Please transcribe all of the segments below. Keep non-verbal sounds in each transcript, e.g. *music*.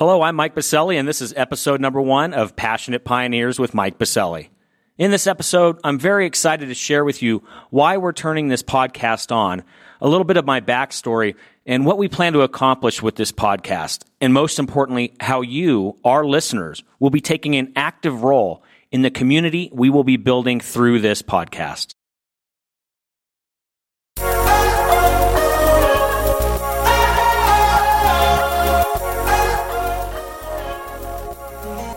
Hello, I'm Mike Biselli, and this is episode number one of Passionate Pioneers with Mike Biselli. In this episode, I'm very excited to share with you why we're turning this podcast on, a little bit of my backstory, and what we plan to accomplish with this podcast. And most importantly, how you, our listeners, will be taking an active role in the community we will be building through this podcast.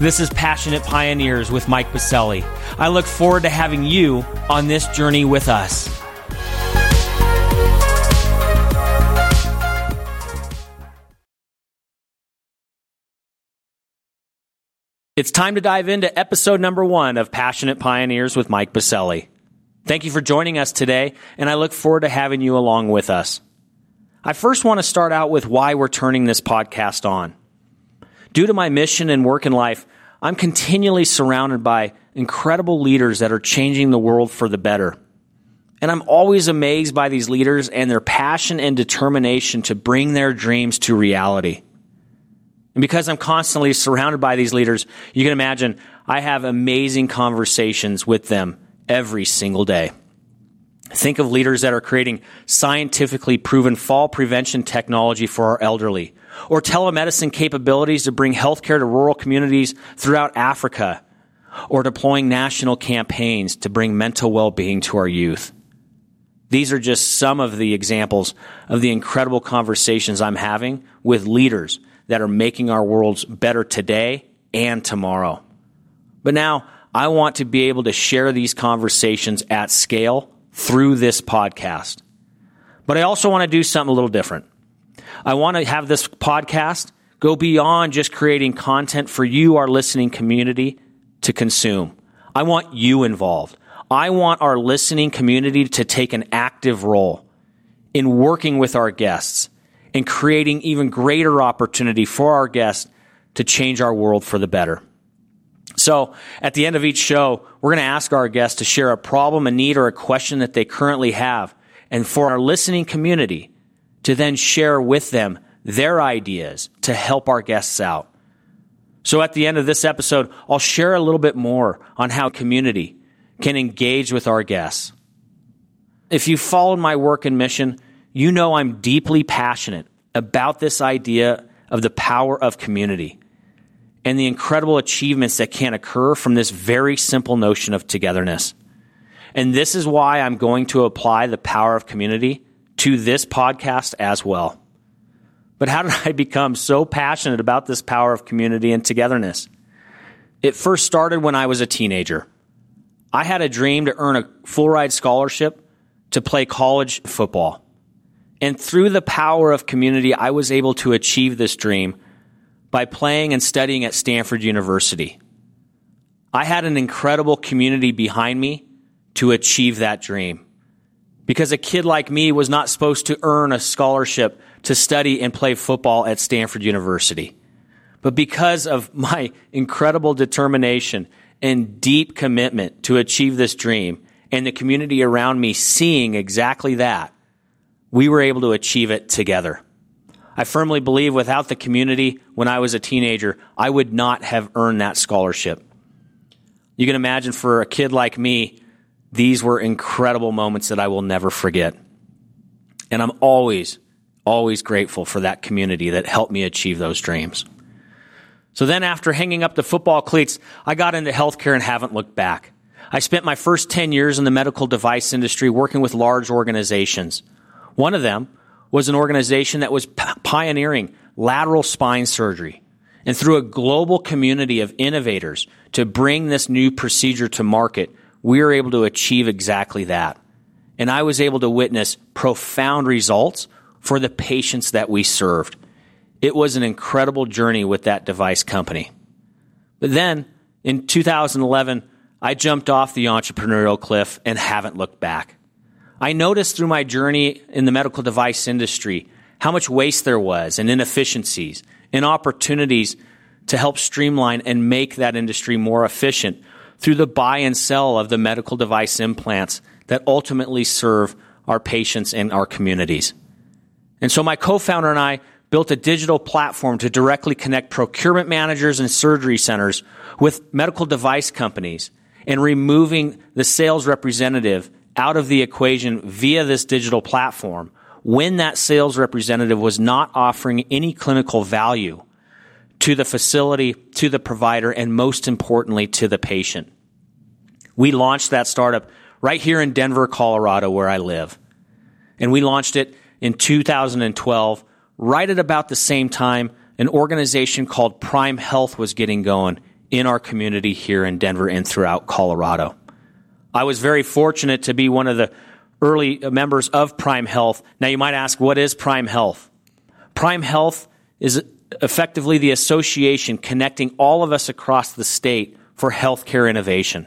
This is Passionate Pioneers with Mike Biselli. I look forward to having you on this journey with us. It's time to dive into episode number one of Passionate Pioneers with Mike Biselli. Thank you for joining us today, and I look forward to having you along with us. I first want to start out with why we're turning this podcast on. Due to my mission and work in life, I'm continually surrounded by incredible leaders that are changing the world for the better. And I'm always amazed by these leaders and their passion and determination to bring their dreams to reality. And because I'm constantly surrounded by these leaders, you can imagine I have amazing conversations with them every single day. Think of leaders that are creating scientifically proven fall prevention technology for our elderly, or telemedicine capabilities to bring healthcare to rural communities throughout Africa, or deploying national campaigns to bring mental well being to our youth. These are just some of the examples of the incredible conversations I'm having with leaders that are making our worlds better today and tomorrow. But now, I want to be able to share these conversations at scale through this podcast. But I also want to do something a little different. I want to have this podcast go beyond just creating content for you, our listening community, to consume. I want you involved. I want our listening community to take an active role in working with our guests and creating even greater opportunity for our guests to change our world for the better. So at the end of each show, we're going to ask our guests to share a problem, a need, or a question that they currently have. And for our listening community to then share with them their ideas to help our guests out. So at the end of this episode, I'll share a little bit more on how community can engage with our guests. If you followed my work and mission, you know I'm deeply passionate about this idea of the power of community and the incredible achievements that can occur from this very simple notion of togetherness. And this is why I'm going to apply the power of community to this podcast as well. But how did I become so passionate about this power of community and togetherness? It first started when I was a teenager. I had a dream to earn a full ride scholarship to play college football. And through the power of community, I was able to achieve this dream by playing and studying at Stanford University. I had an incredible community behind me to achieve that dream. Because a kid like me was not supposed to earn a scholarship to study and play football at Stanford University. But because of *laughs* my incredible determination and deep commitment to achieve this dream and the community around me seeing exactly that, we were able to achieve it together. I firmly believe without the community when I was a teenager, I would not have earned that scholarship. You can imagine for a kid like me, these were incredible moments that I will never forget. And I'm always, always grateful for that community that helped me achieve those dreams. So then after hanging up the football cleats, I got into healthcare and haven't looked back. I spent my first 10 years in the medical device industry working with large organizations. One of them was an organization that was pioneering lateral spine surgery. And through a global community of innovators to bring this new procedure to market, we were able to achieve exactly that. And I was able to witness profound results for the patients that we served. It was an incredible journey with that device company. But then in 2011, I jumped off the entrepreneurial cliff and haven't looked back. I noticed through my journey in the medical device industry how much waste there was and inefficiencies and opportunities to help streamline and make that industry more efficient through the buy and sell of the medical device implants that ultimately serve our patients and our communities. And so my co-founder and I built a digital platform to directly connect procurement managers and surgery centers with medical device companies and removing the sales representative out of the equation via this digital platform when that sales representative was not offering any clinical value to the facility, to the provider, and most importantly, to the patient. We launched that startup right here in Denver, Colorado, where I live. And we launched it in 2012, right at about the same time an organization called Prime Health was getting going in our community here in Denver and throughout Colorado. I was very fortunate to be one of the early members of Prime Health. Now, you might ask, what is Prime Health? Prime Health is effectively the association connecting all of us across the state for healthcare innovation.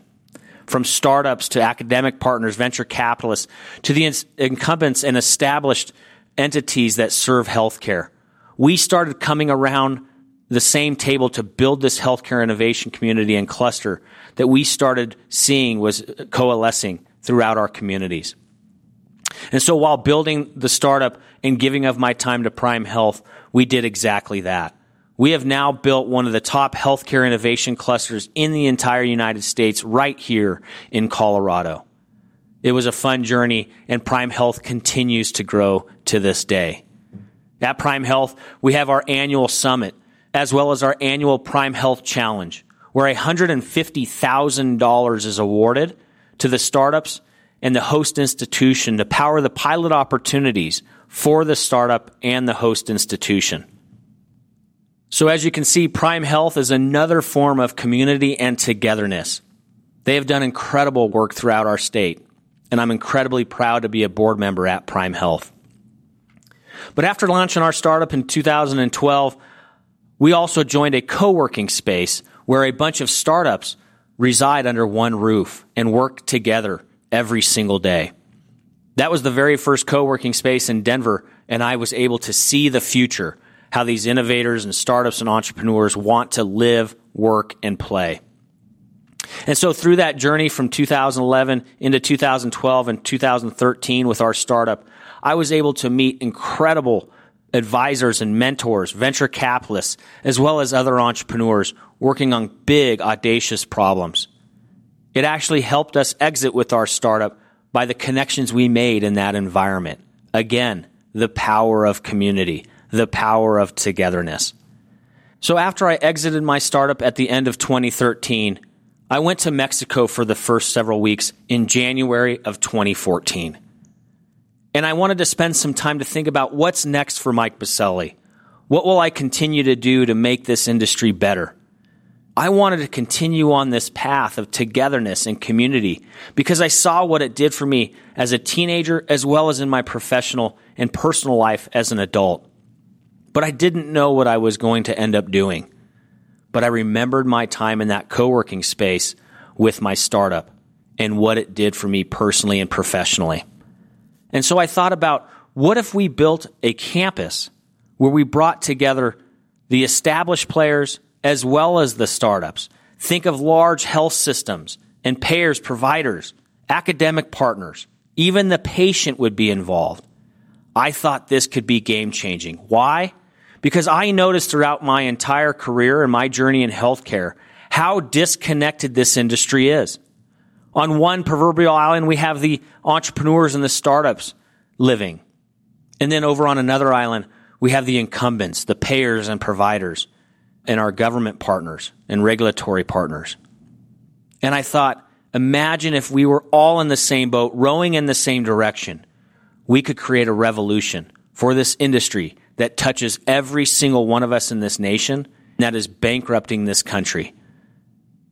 From startups to academic partners, venture capitalists, to the incumbents and established entities that serve healthcare. We started coming around the same table to build this healthcare innovation community and cluster that we started seeing was coalescing throughout our communities. And so while building the startup and giving of my time to Prime Health, we did exactly that. We have now built one of the top healthcare innovation clusters in the entire United States right here in Colorado. It was a fun journey and Prime Health continues to grow to this day. At Prime Health, we have our annual summit as well as our annual Prime Health Challenge, where $150,000 is awarded to the startups and the host institution to power the pilot opportunities for the startup and the host institution. So as you can see, Prime Health is another form of community and togetherness. They have done incredible work throughout our state, and I'm incredibly proud to be a board member at Prime Health. But after launching our startup in 2012, we also joined a co-working space where a bunch of startups reside under one roof and work together every single day. That was the very first co-working space in Denver, and I was able to see the future, how these innovators and startups and entrepreneurs want to live, work, and play. And so through that journey from 2011 into 2012 and 2013 with our startup, I was able to meet incredible advisors and mentors, venture capitalists, as well as other entrepreneurs working on big, audacious problems. It actually helped us exit with our startup by the connections we made in that environment. Again, the power of community, the power of togetherness. So after I exited my startup at the end of 2013, I went to Mexico for the first several weeks in January of 2014. And I wanted to spend some time to think about what's next for Mike Biselli. What will I continue to do to make this industry better? I wanted to continue on this path of togetherness and community because I saw what it did for me as a teenager as well as in my professional and personal life as an adult. But I didn't know what I was going to end up doing. But I remembered my time in that co-working space with my startup and what it did for me personally and professionally. And so I thought about what if we built a campus where we brought together the established players as well as the startups? Think of large health systems and payers, providers, academic partners. Even the patient would be involved. I thought this could be game changing. Why? Because I noticed throughout my entire career and my journey in healthcare how disconnected this industry is. On one proverbial island, we have the entrepreneurs and the startups living. And then over on another island, we have the incumbents, the payers and providers, and our government partners and regulatory partners. And I thought, imagine if we were all in the same boat, rowing in the same direction. We could create a revolution for this industry that touches every single one of us in this nation that is bankrupting this country.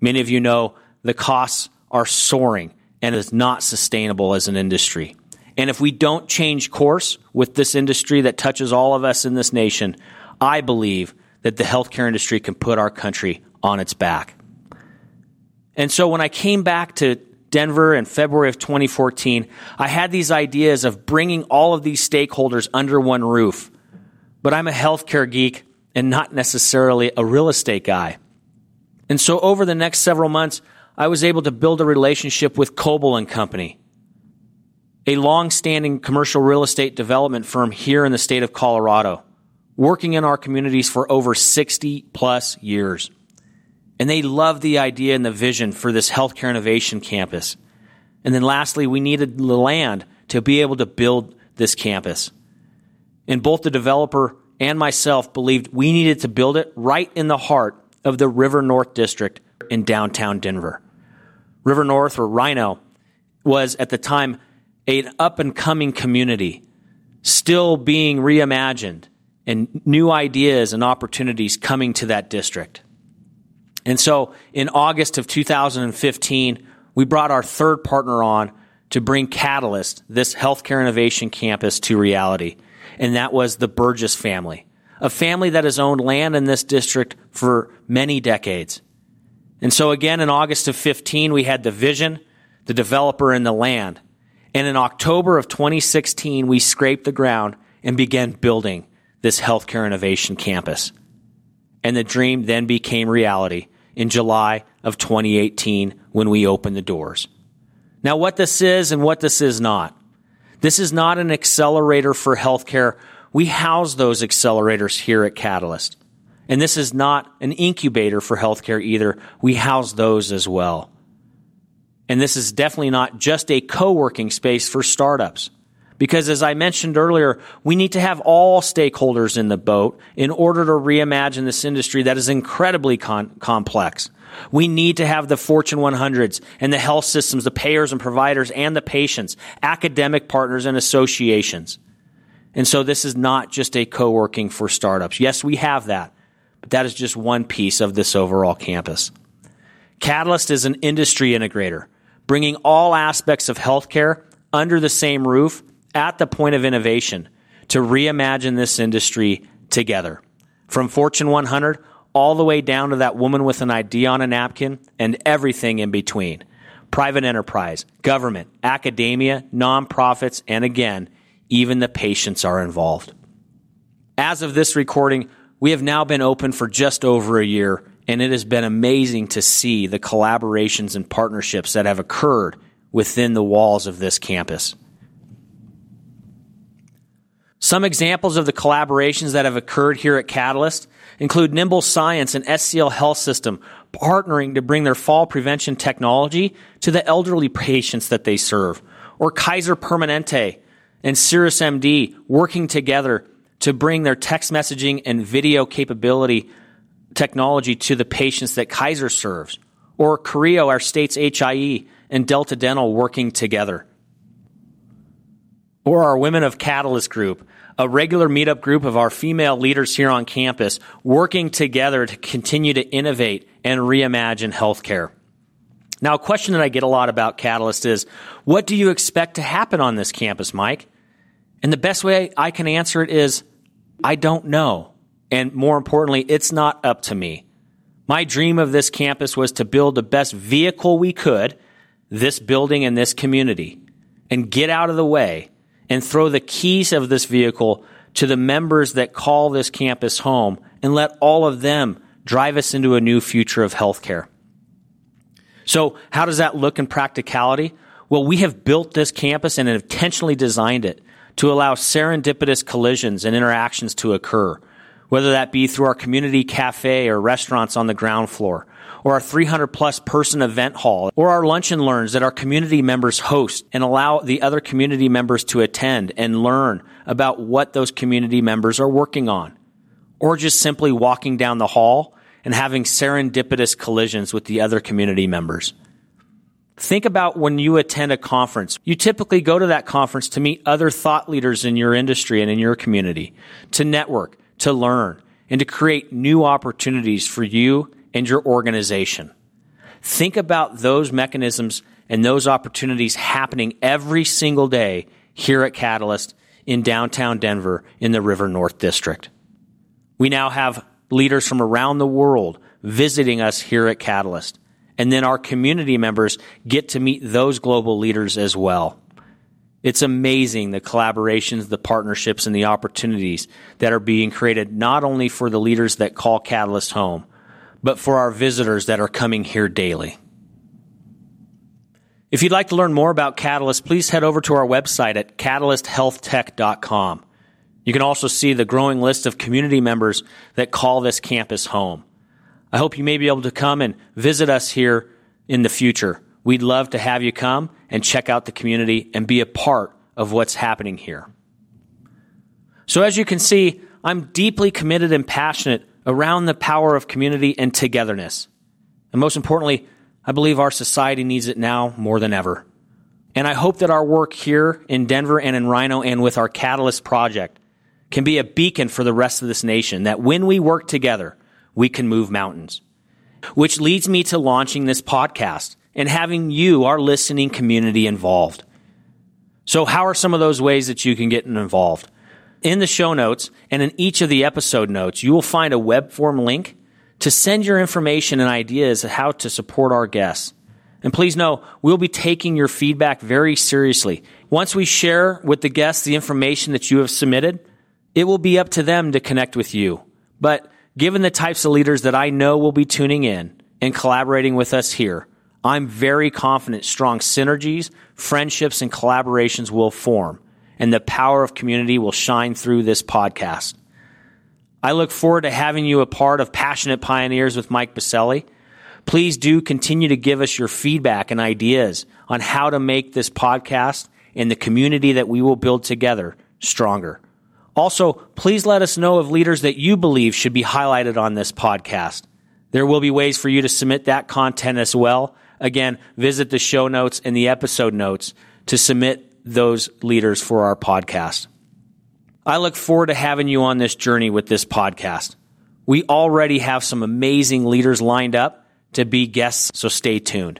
Many of you know the costs are soaring and is not sustainable as an industry. And if we don't change course with this industry that touches all of us in this nation, I believe that the healthcare industry can put our country on its back. And so when I came back to Denver in February of 2014, I had these ideas of bringing all of these stakeholders under one roof. But I'm a healthcare geek and not necessarily a real estate guy. And so over the next several months, I was able to build a relationship with Koelbel and Company, a long-standing commercial real estate development firm here in the state of Colorado, working in our communities for over 60 plus years. And they love the idea and the vision for this healthcare innovation campus. And then lastly, we needed the land to be able to build this campus. And both the developer and myself believed we needed to build it right in the heart of the River North District in downtown Denver. River North, or RiNo was at the time an up and coming community, still being reimagined, and new ideas and opportunities coming to that district. And so in August of 2015, we brought our third partner on to bring Catalyst, this healthcare innovation campus, to reality. And that was the Burgess family, a family that has owned land in this district for many decades. And so again, in August of 15, we had the vision, the developer, and the land. And in October of 2016, we scraped the ground and began building this healthcare innovation campus. And the dream then became reality in July of 2018 when we opened the doors. Now, what this is and what this is not. This is not an accelerator for healthcare. We house those accelerators here at Catalyst. And this is not an incubator for healthcare either. We house those as well. And this is definitely not just a co working space for startups. Because as I mentioned earlier, we need to have all stakeholders in the boat in order to reimagine this industry that is incredibly con- complex. We need to have the Fortune 100s and the health systems, the payers and providers and the patients, academic partners and associations. And so this is not just a co-working for startups. Yes, we have that, but that is just one piece of this overall campus. Catalyst is an industry integrator, bringing all aspects of healthcare under the same roof at the point of innovation to reimagine this industry together. From Fortune 100 all the way down to that woman with an idea on a napkin and everything in between. Private enterprise, government, academia, nonprofits, and again, even the patients are involved. As of this recording, we have now been open for just over a year, and it has been amazing to see the collaborations and partnerships that have occurred within the walls of this campus. Some examples of the collaborations that have occurred here at Catalyst include Nymbl Science and SCL Health System partnering to bring their fall prevention technology to the elderly patients that they serve, or Kaiser Permanente and Cirrus MD working together to bring their text messaging and video capability technology to the patients that Kaiser serves, or Creo, our state's HIE, and Delta Dental working together or our Women of Catalyst group, a regular meetup group of our female leaders here on campus working together to continue to innovate and reimagine healthcare. Now, a question that I get a lot about Catalyst is, what do you expect to happen on this campus, Mike? And the best way I can answer it is, I don't know. And more importantly, it's not up to me. My dream of this campus was to build the best vehicle we could, this building and this community, and get out of the way and throw the keys of this vehicle to the members that call this campus home and let all of them drive us into a new future of healthcare. So, how does that look in practicality? Well, we have built this campus and intentionally designed it to allow serendipitous collisions and interactions to occur, whether that be through our community cafe or restaurants on the ground floor, or our 300 plus person event hall, or our lunch and learns that our community members host and allow the other community members to attend and learn about what those community members are working on, or just simply walking down the hall and having serendipitous collisions with the other community members. Think about when you attend a conference. You typically go to that conference to meet other thought leaders in your industry and in your community, to network, to learn, and to create new opportunities for you and your organization. Think about those mechanisms and those opportunities happening every single day here at Catalyst in downtown Denver in the River North District. We now have leaders from around the world visiting us here at Catalyst. And then our community members get to meet those global leaders as well. It's amazing the collaborations, the partnerships, and the opportunities that are being created not only for the leaders that call Catalyst home, but for our visitors that are coming here daily. If you'd like to learn more about Catalyst, please head over to our website at catalysthealthtech.com. You can also see the growing list of community members that call this campus home. I hope you may be able to come and visit us here in the future. We'd love to have you come and check out the community and be a part of what's happening here. So, as you can see, I'm deeply committed and passionate around the power of community and togetherness. And most importantly, I believe our society needs it now more than ever. And I hope that our work here in Denver and in RiNo and with our Catalyst project can be a beacon for the rest of this nation that when we work together, we can move mountains. Which leads me to launching this podcast and having you, our listening community, involved. So, how are some of those ways that you can get involved? In the show notes and in each of the episode notes, you will find a web form link to send your information and ideas of how to support our guests. And please know, we'll be taking your feedback very seriously. Once we share with the guests the information that you have submitted, it will be up to them to connect with you. But given the types of leaders that I know will be tuning in and collaborating with us here, I'm very confident strong synergies, friendships, and collaborations will form, and the power of community will shine through this podcast. I look forward to having you a part of Passionate Pioneers with Mike Biselli. Please do continue to give us your feedback and ideas on how to make this podcast and the community that we will build together stronger. Also, please let us know of leaders that you believe should be highlighted on this podcast. There will be ways for you to submit that content as well. Again, visit the show notes and the episode notes to submit those leaders for our podcast. I look forward to having you on this journey with this podcast. We already have some amazing leaders lined up to be guests, so stay tuned.